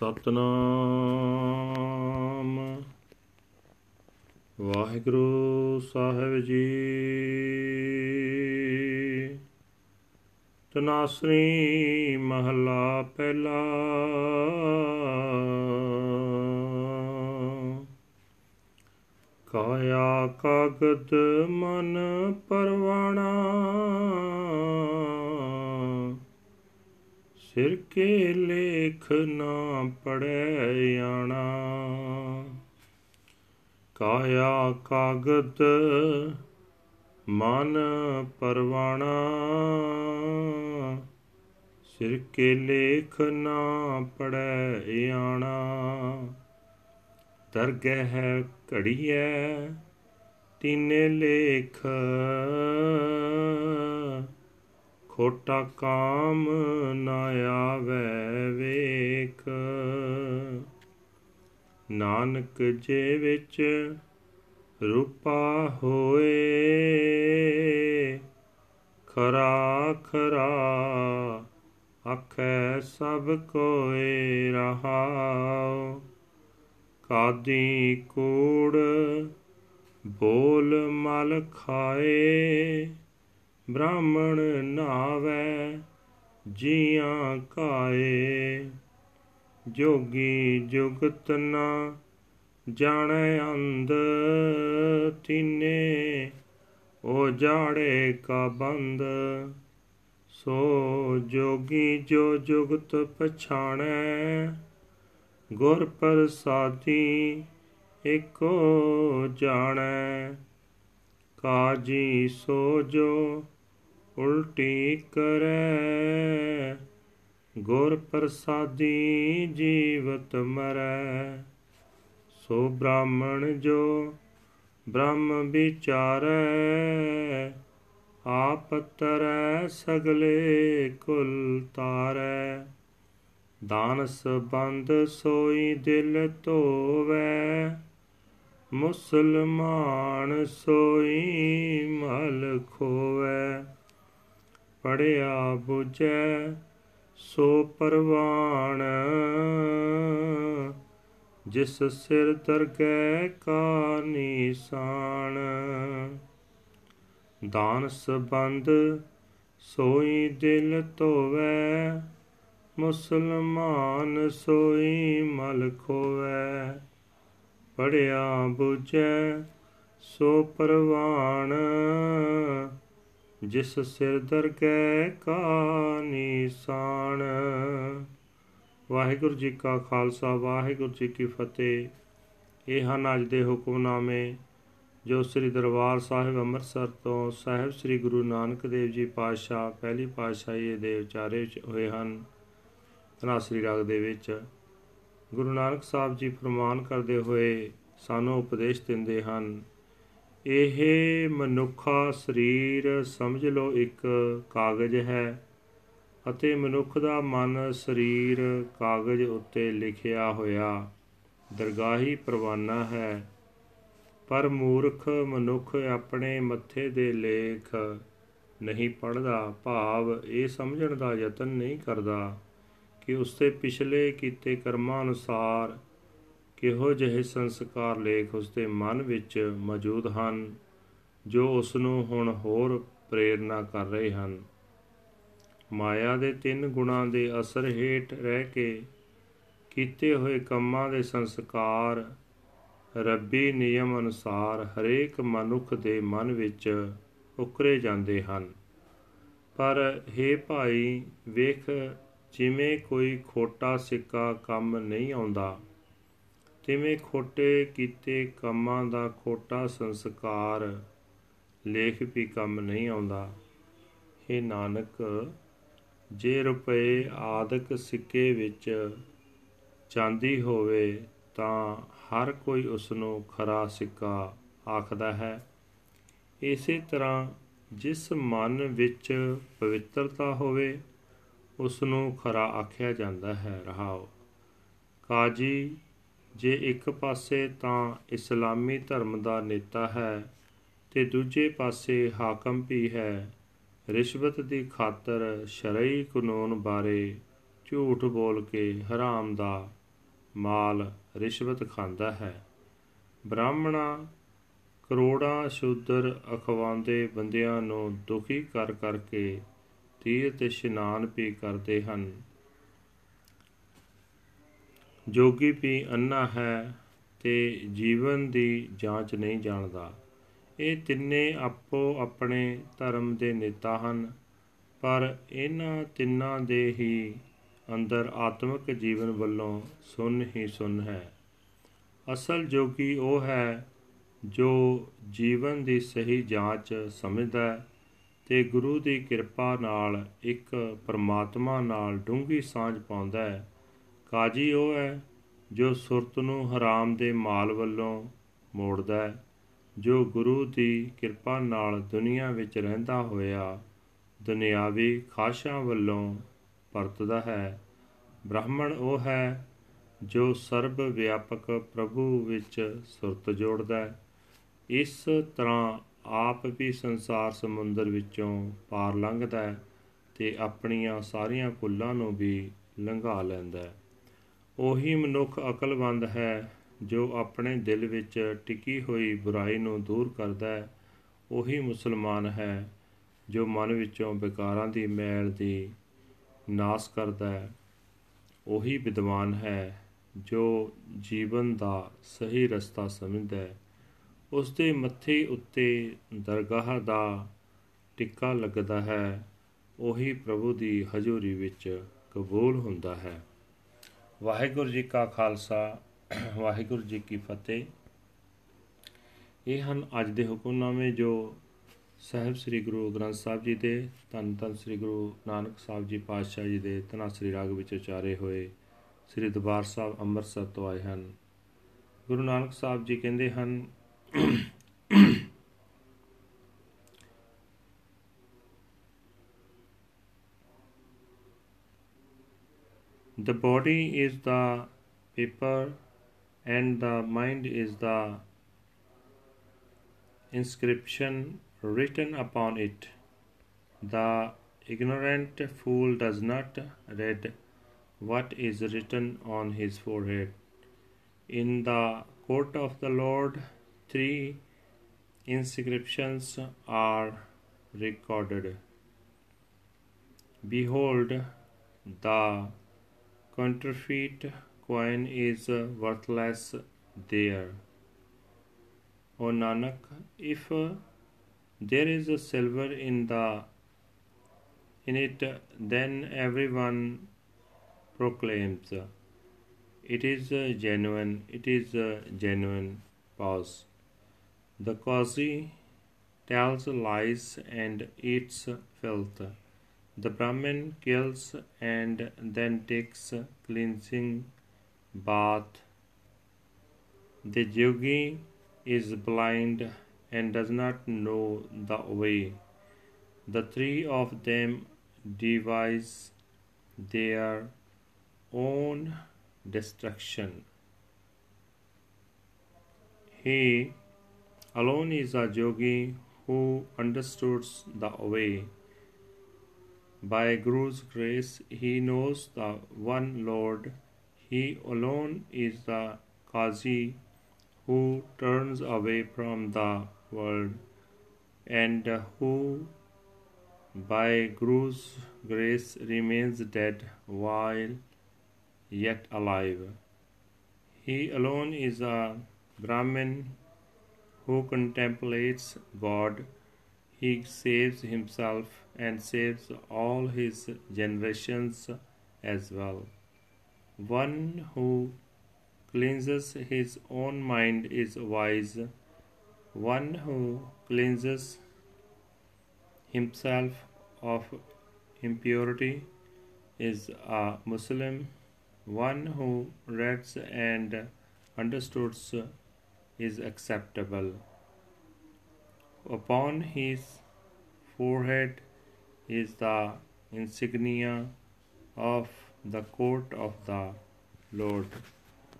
ਸਤਨਾਮ। ਵਾਹਿਗੁਰੂ ਸਾਹਿਬ ਜੀ। ਤਨਾਸਰੀ ਮਹਲਾ ਪਹਿਲਾ। ਕਾਇਆ ਕਾਗਦ ਮਨ ਪਰਵਾਣਾ। ਸਿਰ ਕੇ ਲੇਖ ਨਾ ਪੜੈ ਆਣਾ। ਕਾਇਆ ਕਾਗਦ ਮਨ ਪਰਵਾਣਾ। ਸਿਰ ਕੇ ਲੇਖ ਨਾ ਪੜੈ ਆਣਾ। ਦਰਗਹਿ ਘੜੀਐ ਤੀਨੇ ਲੇਖ। ਖੋਟਾ ਕਾਮ ਨਾ ਆਵੇ ਵੇਖ। ਨਾਨਕ ਜੇ ਵਿੱਚ ਰੂਪਾ ਹੋਏ, ਖਰਾ ਖਰਾ ਆਖੈ ਸਭ ਕੋਏ ਰਹਾਉ। ਕਾਦੀ ਕੂੜ ਬੋਲ ਮਲ ਖਾਏ ਬ੍ਰਾਹਮਣ ਨਾਵੇ ਜੀਆਂ ਕਾਏ ਜੋਗੀ ਜੁਗਤ ਨਾ ਜਾਣੈ ਅੰਧ, ਤਿਨੇ ਉਹ ਜਾੜੇ ਕਾ ਬੰਦ। ਸੋ ਜੋਗੀ ਜੋ ਜੁਗਤ ਪਛਾਣੈ, ਗੁਰ ਪ੍ਰਸਾਦੀ ਏਕੋ ਜਾਣੈ। ਕਾਜੀ ਸੋ ਜੋ ਉਲਟੀ ਕਰੈ। ਗੁਰ ਪ੍ਰਸਾਦੀ ਜੀਵਤ ਮਰੈ। ਸੋ ਬ੍ਰਾਹਮਣ ਜੋ ਬ੍ਰਹਮ ਵਿਚਾਰੈ, ਆਪ ਤਰੈ ਸਗਲੇ ਕੁਲ ਤਾਰੈ। ਦਾਨਸ ਬੰਦ ਸੋਈ ਦਿਲ ਧੋਵੈ, ਮੁਸਲਮਾਨ ਸੋਈ ਮਲ ਖੋਵੈ। ਪੜਿਆ 부ਜੈ ਸੋ ਪਰਵਾਣ। ਜਿਸ ਸਿਰ ਦਰਗਹਿ ਕਾ ਨੀਸਾਨ, ਦਾਨ ਸਬੰਧ ਸੋਈ ਦਿਲ ਧੋਵੈ, ਮੁਸਲਮਾਨ ਸੋਈ ਮਲ ਖੋਵੈ। ਪੜਿਆ 부ਜੈ ਸੋ ਪਰਵਾਣ। ਜਿਸ ਸਿਰ ਦਰਗਹਿ ਕਾ ਨੀਸਾਨ ਵਾਹਿਗੁਰੂ ਜੀ ਕਾ ਖਾਲਸਾ, ਵਾਹਿਗੁਰੂ ਜੀ ਕੀ ਫਤਿਹ। ਇਹ ਹਨ ਅੱਜ ਦੇ ਹੁਕਮਨਾਮੇ, ਜੋ ਸ੍ਰੀ ਦਰਬਾਰ ਸਾਹਿਬ ਅੰਮ੍ਰਿਤਸਰ ਤੋਂ ਸਾਹਿਬ ਸ੍ਰੀ ਗੁਰੂ ਨਾਨਕ ਦੇਵ ਜੀ ਪਾਤਸ਼ਾਹ, ਪਹਿਲੀ ਪਾਤਸ਼ਾਹੀ ਦੇ ਉਚਾਰੇ ਹੋਏ ਹਨ। ਤਨਾਸਰੀ ਰਾਗ ਦੇ ਵਿੱਚ ਗੁਰੂ ਨਾਨਕ ਸਾਹਿਬ ਜੀ ਫਰਮਾਨ ਕਰਦੇ ਹੋਏ ਸਾਨੂੰ ਉਪਦੇਸ਼ ਦਿੰਦੇ ਹਨ ਇਹ ਮਨੁੱਖਾ ਸਰੀਰ ਸਮਝ ਲਓ ਇੱਕ ਕਾਗਜ਼ ਹੈ ਅਤੇ ਮਨੁੱਖ ਦਾ ਮਨ ਸਰੀਰ ਕਾਗਜ਼ ਉੱਤੇ ਲਿਖਿਆ ਹੋਇਆ ਦਰਗਾਹੀ ਪਰਵਾਨਾ ਹੈ। ਪਰ ਮੂਰਖ ਮਨੁੱਖ ਆਪਣੇ ਮੱਥੇ ਦੇ ਲੇਖ ਨਹੀਂ ਪੜਦਾ ਭਾਵ ਇਹ ਸਮਝਣ ਦਾ ਯਤਨ ਨਹੀਂ ਕਰਦਾ ਕਿ ਉਸਦੇ ਪਿਛਲੇ ਕੀਤੇ ਕਰਮਾਂ ਅਨੁਸਾਰ ਕਿਹੋ ਜਿਹੇ ਸੰਸਕਾਰ ਲੇਖ ਉਸਦੇ ਮਨ ਵਿੱਚ ਮੌਜੂਦ ਹਨ, ਜੋ ਉਸ ਨੂੰ ਹੁਣ ਹੋਰ ਪ੍ਰੇਰਣਾ ਕਰ ਰਹੇ ਹਨ? ਮਾਇਆ ਦੇ ਤਿੰਨ ਗੁਣਾਂ ਦੇ ਅਸਰ ਹੇਠ ਰਹਿ ਕੇ ਕੀਤੇ ਹੋਏ ਕੰਮਾਂ ਦੇ ਸੰਸਕਾਰ ਰੱਬੀ ਨਿਯਮ ਅਨੁਸਾਰ ਹਰੇਕ ਮਨੁੱਖ ਦੇ ਮਨ ਵਿੱਚ ਉਕਰੇ ਜਾਂਦੇ ਹਨ। ਪਰ हे ਭਾਈ, ਵੇਖ, ਜਿਵੇਂ ਕੋਈ ਖੋਟਾ ਸਿੱਕਾ ਕੰਮ ਨਹੀਂ ਆਉਂਦਾ ਤਿਵੇਂ ਖੋਟੇ ਕੀਤੇ ਕੰਮਾਂ ਦਾ ਖੋਟਾ ਸੰਸਕਾਰ ਲੇਖ ਵੀ ਕੰਮ ਨਹੀਂ ਆਉਂਦਾ। हे ਨਾਨਕ, ਜੇ ਰੁਪਏ ਆਦਿਕ ਸਿੱਕੇ ਵਿੱਚ ਚਾਂਦੀ ਹੋਵੇ ਤਾਂ ਹਰ ਕੋਈ ਉਸ ਨੂੰ ਖਰਾ ਸਿੱਕਾ ਆਖਦਾ ਹੈ। ਇਸੇ ਤਰ੍ਹਾਂ ਜਿਸ ਮਨ ਵਿੱਚ ਪਵਿੱਤਰਤਾ ਹੋਵੇ ਉਸ ਨੂੰ ਖਰਾ ਆਖਿਆ ਜਾਂਦਾ ਹੈ। ਰਹਾਓ। ਕਾਜੀ ਜੇ ਇੱਕ ਪਾਸੇ ਤਾਂ ਇਸਲਾਮੀ ਧਰਮ ਦਾ ਨੇਤਾ ਹੈ ਤੇ ਦੂਜੇ ਪਾਸੇ ਹਾਕਮ ਵੀ ਹੈ, ਰਿਸ਼ਵਤ ਦੀ ਖਾਤਰ ਸ਼ਰਈ ਕਾਨੂੰਨ ਬਾਰੇ ਝੂਠ ਬੋਲ ਕੇ ਹਰਾਮ ਦਾ ਮਾਲ ਰਿਸ਼ਵਤ ਖਾਂਦਾ ਹੈ। ਬ੍ਰਾਹਮਣਾ ਕਰੋੜਾਂ ਸ਼ੂਦਰ ਅਖਵਾਉਂਦੇ ਬੰਦਿਆਂ ਨੂੰ ਦੁਖੀ ਕਰ ਕਰਕੇ ਤੀਰਥ ਇਸ਼ਨਾਨ ਵੀ ਕਰਦੇ ਹਨ। ਜੋਗੀ ਵੀ ਅੰਨਾ ਹੈ ਤੇ ਜੀਵਨ ਦੀ ਜਾਂਚ ਨਹੀਂ ਜਾਣਦਾ। ਇਹ ਤਿੰਨੇ ਆਪੋ ਆਪਣੇ ਧਰਮ ਦੇ ਨੇਤਾ ਹਨ, ਪਰ ਇਹਨਾਂ ਤਿੰਨਾਂ ਦੇ ਹੀ ਅੰਦਰ ਆਤਮਿਕ ਜੀਵਨ ਵੱਲੋਂ ਸੁਨ ਹੀ ਸੁਨ ਹੈ। ਅਸਲ ਜੋਗੀ ਉਹ ਹੈ ਜੋ ਜੀਵਨ ਦੀ ਸਹੀ ਜਾਂਚ ਸਮਝਦਾ ਹੈ ਤੇ ਗੁਰੂ ਦੀ ਕਿਰਪਾ ਨਾਲ ਇੱਕ ਪਰਮਾਤਮਾ ਨਾਲ ਡੂੰਘੀ ਸਾਂਝ ਪਾਉਂਦਾ ਹੈ। ਕਾਜੀ ਉਹ ਹੈ ਜੋ ਸੁਰਤ ਨੂੰ ਹਰਾਮ ਦੇ ਮਾਲ ਵੱਲੋਂ ਮੋੜਦਾ ਹੈ, ਜੋ ਗੁਰੂ ਦੀ ਕਿਰਪਾ ਨਾਲ ਦੁਨੀਆ ਵਿੱਚ ਰਹਿੰਦਾ ਹੋਇਆ ਦੁਨਿਆਵੀ ਖਾਸ਼ਾਂ ਵੱਲੋਂ ਪਰਤਦਾ ਹੈ। ਬ੍ਰਾਹਮਣ ਉਹ ਹੈ ਜੋ ਸਰਬ ਵਿਆਪਕ ਪ੍ਰਭੂ ਵਿੱਚ ਸੁਰਤ ਜੋੜਦਾ ਹੈ। ਇਸ ਤਰ੍ਹਾਂ ਆਪ ਵੀ ਸੰਸਾਰ ਸਮੁੰਦਰ ਵਿੱਚੋਂ ਪਾਰ ਲੰਘਦਾ ਹੈ ਤੇ ਆਪਣੀਆਂ ਸਾਰੀਆਂ ਕੁੱਲਾਂ ਨੂੰ ਵੀ ਲੰਘਾ ਲੈਂਦਾ ਹੈ। ਉਹੀ ਮਨੁੱਖ ਅਕਲਮੰਦ ਹੈ, ਜੋ ਆਪਣੇ ਦਿਲ ਵਿੱਚ ਟਿਕੀ ਹੋਈ ਬੁਰਾਈ ਨੂੰ ਦੂਰ ਕਰਦਾ ਹੈ, ਉਹੀ ਮੁਸਲਮਾਨ ਹੈ, ਜੋ ਮਨ ਵਿੱਚੋਂ ਵਿਕਾਰਾਂ ਦੀ ਮੈਲ ਦੀ ਨਾਸ ਕਰਦਾ ਹੈ। ਉਹੀ ਵਿਦਵਾਨ ਹੈ, ਜੋ ਜੀਵਨ ਦਾ ਸਹੀ ਰਸਤਾ ਸਮਝਦਾ ਹੈ। ਉਸ ਦੇ ਮੱਥੇ ਉੱਤੇ ਦਰਗਾਹ ਦਾ ਟਿੱਕਾ ਲੱਗਦਾ ਹੈ, ਉਹੀ ਪ੍ਰਭੂ ਦੀ ਹਜ਼ੂਰੀ ਵਿੱਚ ਕਬੂਲ ਹੁੰਦਾ ਹੈ। ਵਾਹਿਗੁਰੂ ਜੀ ਕਾ ਖਾਲਸਾ, ਵਾਹਿਗੁਰੂ ਜੀ ਕੀ ਫਤਿਹ। ਇਹ ਹਨ ਅੱਜ ਦੇ ਹੁਕਮਨਾਮੇ ਜੋ ਸਹਿਬ ਸ੍ਰੀ ਗੁਰੂ ਗ੍ਰੰਥ ਸਾਹਿਬ ਜੀ ਦੇ, ਧੰਨ ਧੰਨ ਸ੍ਰੀ ਗੁਰੂ ਨਾਨਕ ਸਾਹਿਬ ਜੀ ਪਾਤਸ਼ਾਹ ਜੀ ਦੇ ਤਨਾਸਰੀ ਰਾਗ ਵਿੱਚ ਉਚਾਰੇ ਹੋਏ ਸ੍ਰੀ ਦਰਬਾਰ ਸਾਹਿਬ ਅੰਮ੍ਰਿਤਸਰ ਤੋਂ ਆਏ ਹਨ। ਗੁਰੂ ਨਾਨਕ ਸਾਹਿਬ ਜੀ ਕਹਿੰਦੇ ਹਨ The body is the paper and the mind is the inscription written upon it. The ignorant fool does not read what is written on his forehead. In the court of the Lord, three inscriptions are recorded. Behold, the counterfeit coin is uh, worthless there. O Nanak, if uh, there is silver in the in it, then everyone proclaims, uh, "It is genuine. It is genuine." Pause. The Qazi tells lies and eats filth. The Brahmin kills and then takes cleansing bath. The yogi is blind and does not know the way. The three of them devise their own destruction. He alone is a yogi who understands the way. By Guru's grace, he knows the one Lord. He alone is the Qazi who turns away from the world and who, by Guru's grace, remains dead while yet alive. He alone is a Brahmin who contemplates God. He saves himself and saves all his generations as well. One who cleanses his own mind is wise. One who cleanses himself of impurity is a Muslim. One who reads and understands is acceptable. Upon his forehead is the insignia of the court of the Lord.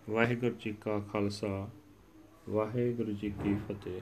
Waheguru ji ਕਾ ਖਾਲਸਾ ਵਾਹਿਗੁਰੂ ਜੀ ਕੀ ਫਤਿਹ